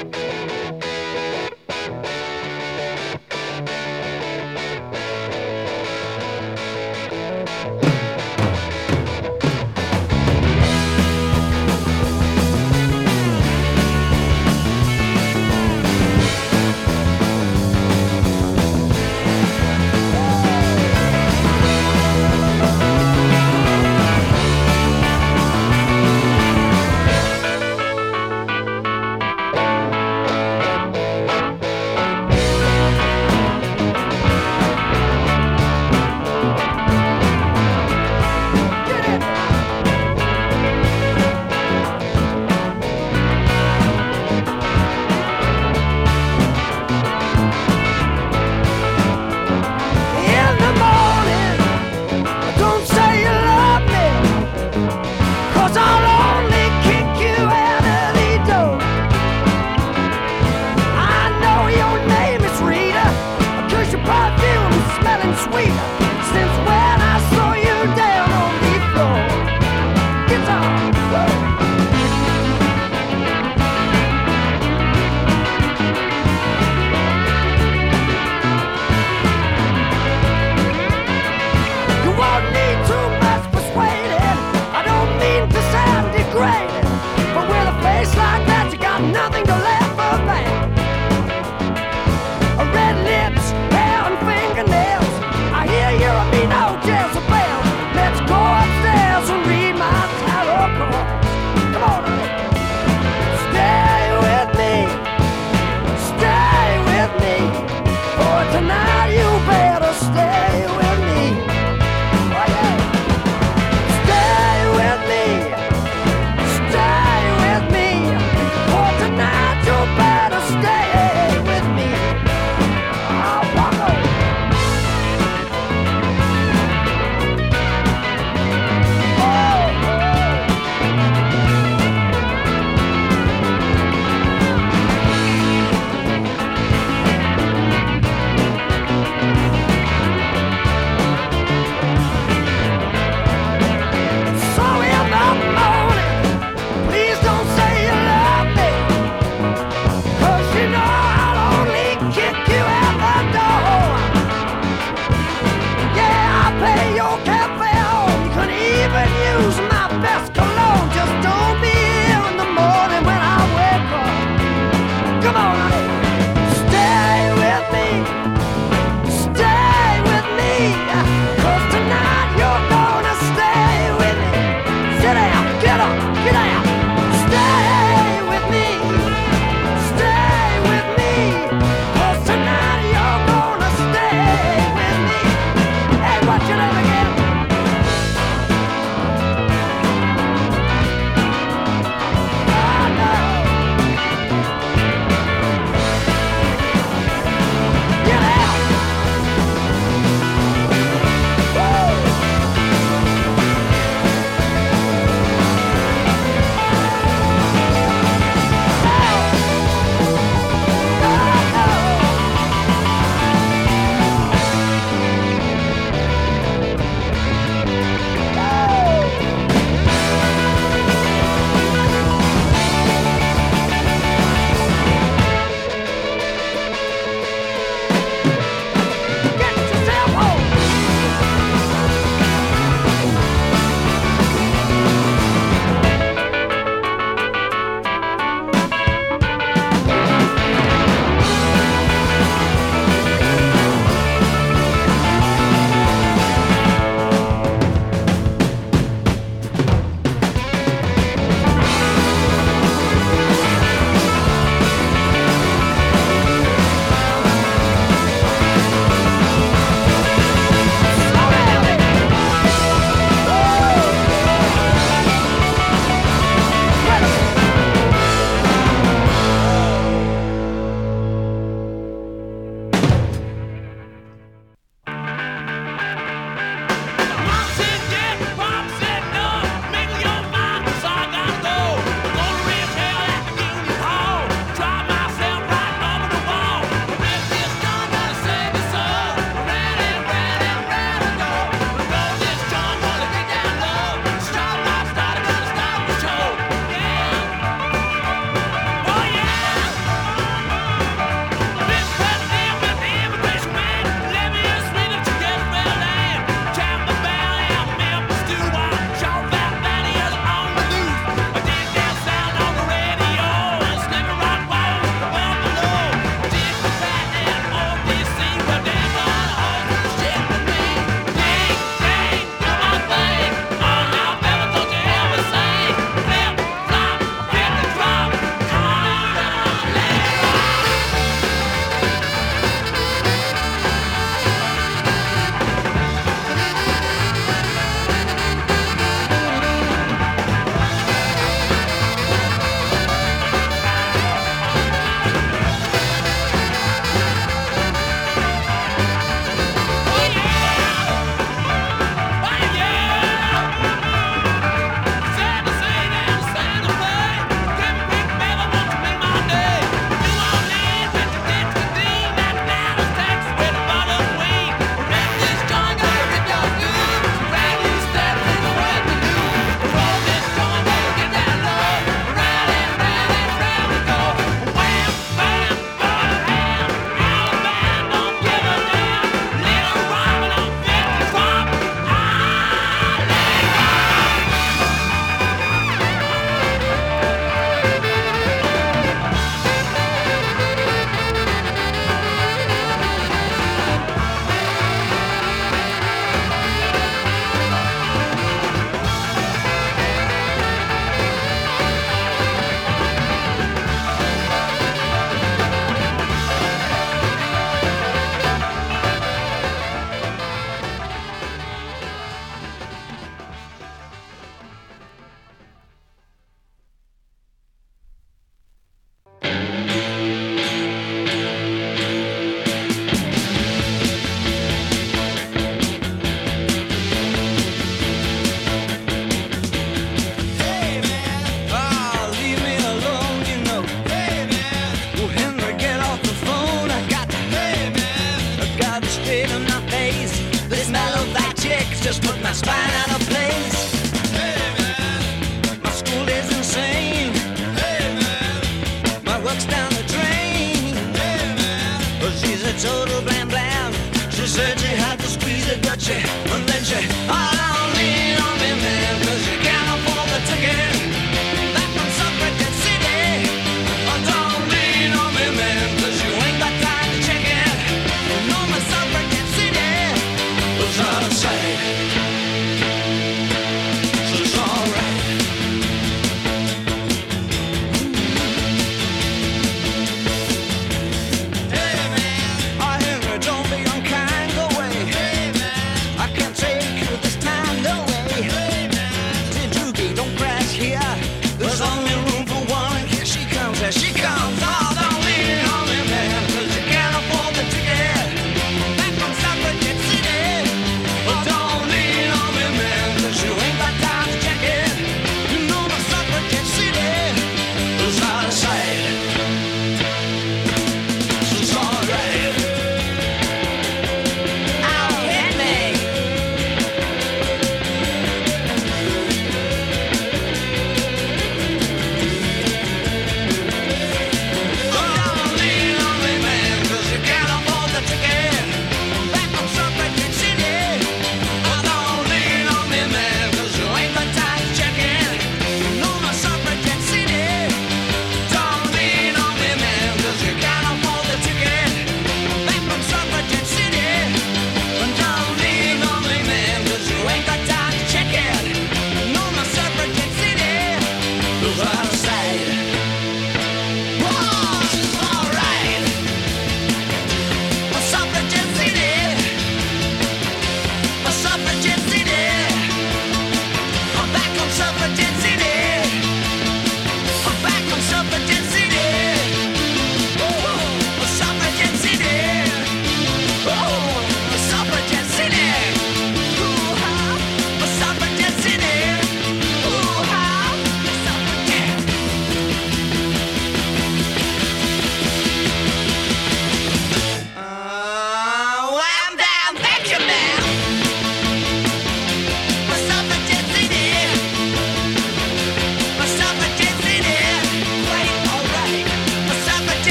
In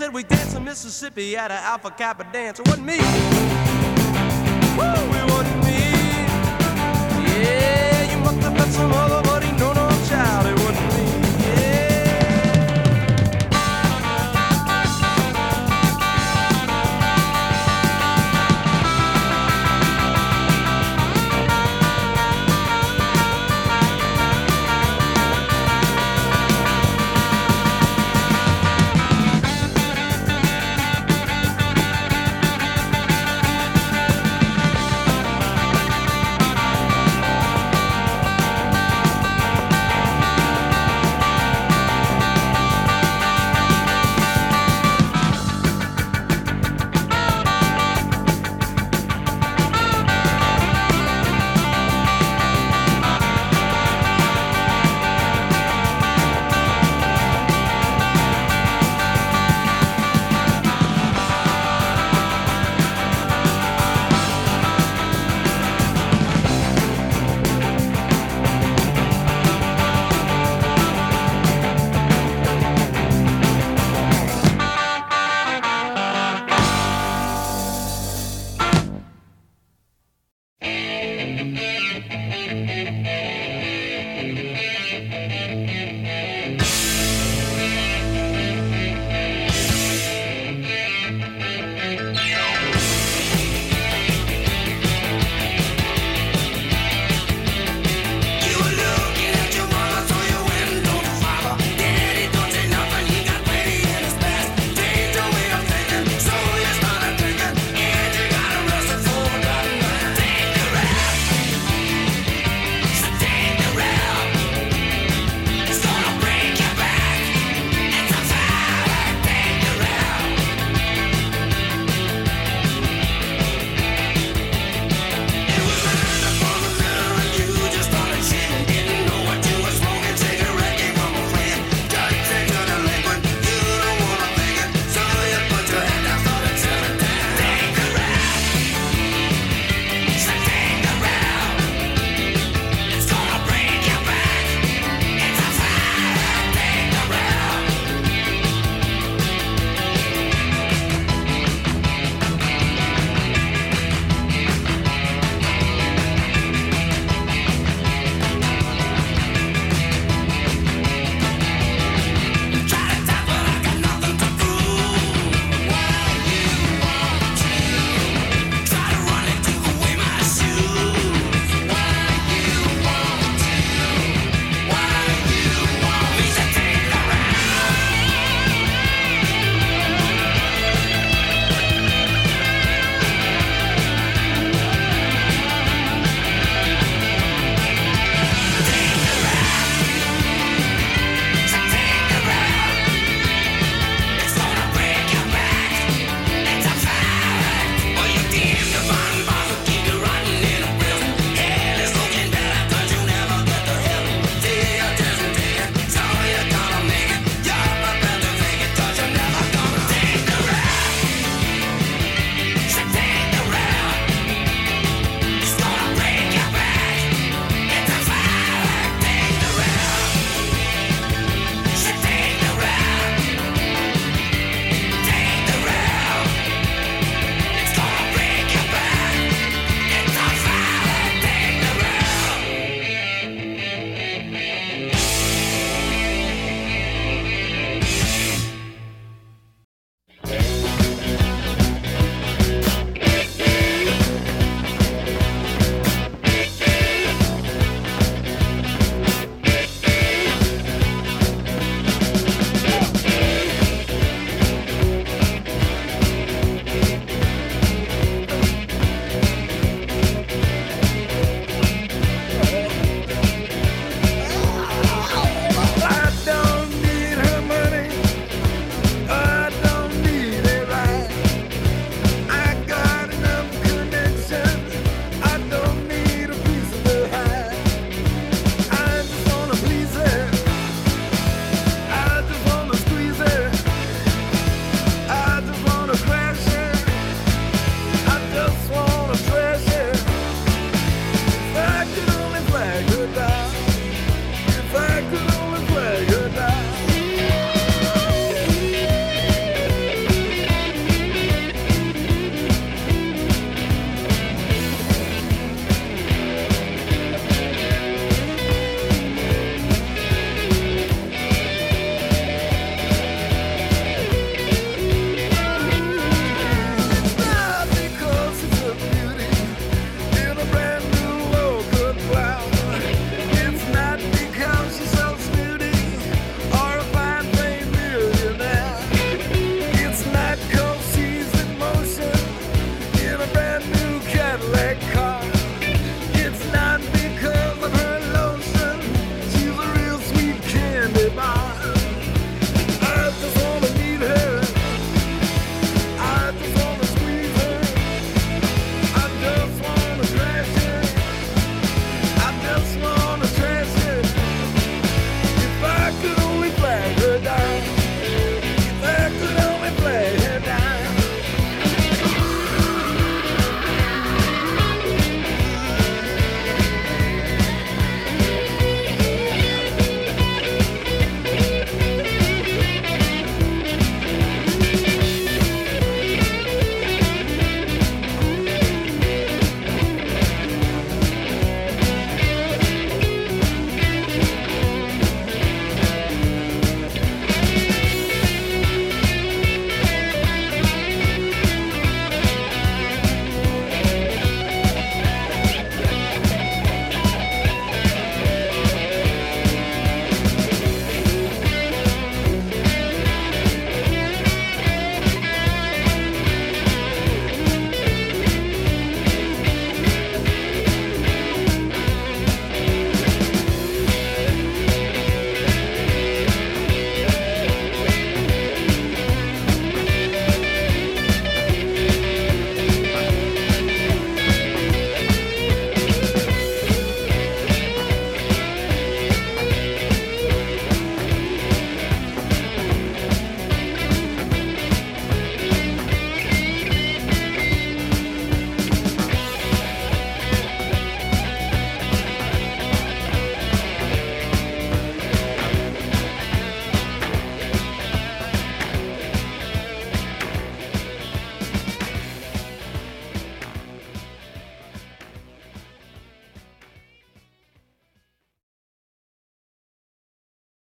said we danced in Mississippi at an Alpha Kappa dance. It wasn't me. Woo, it wasn't me. Yeah, you must have met some other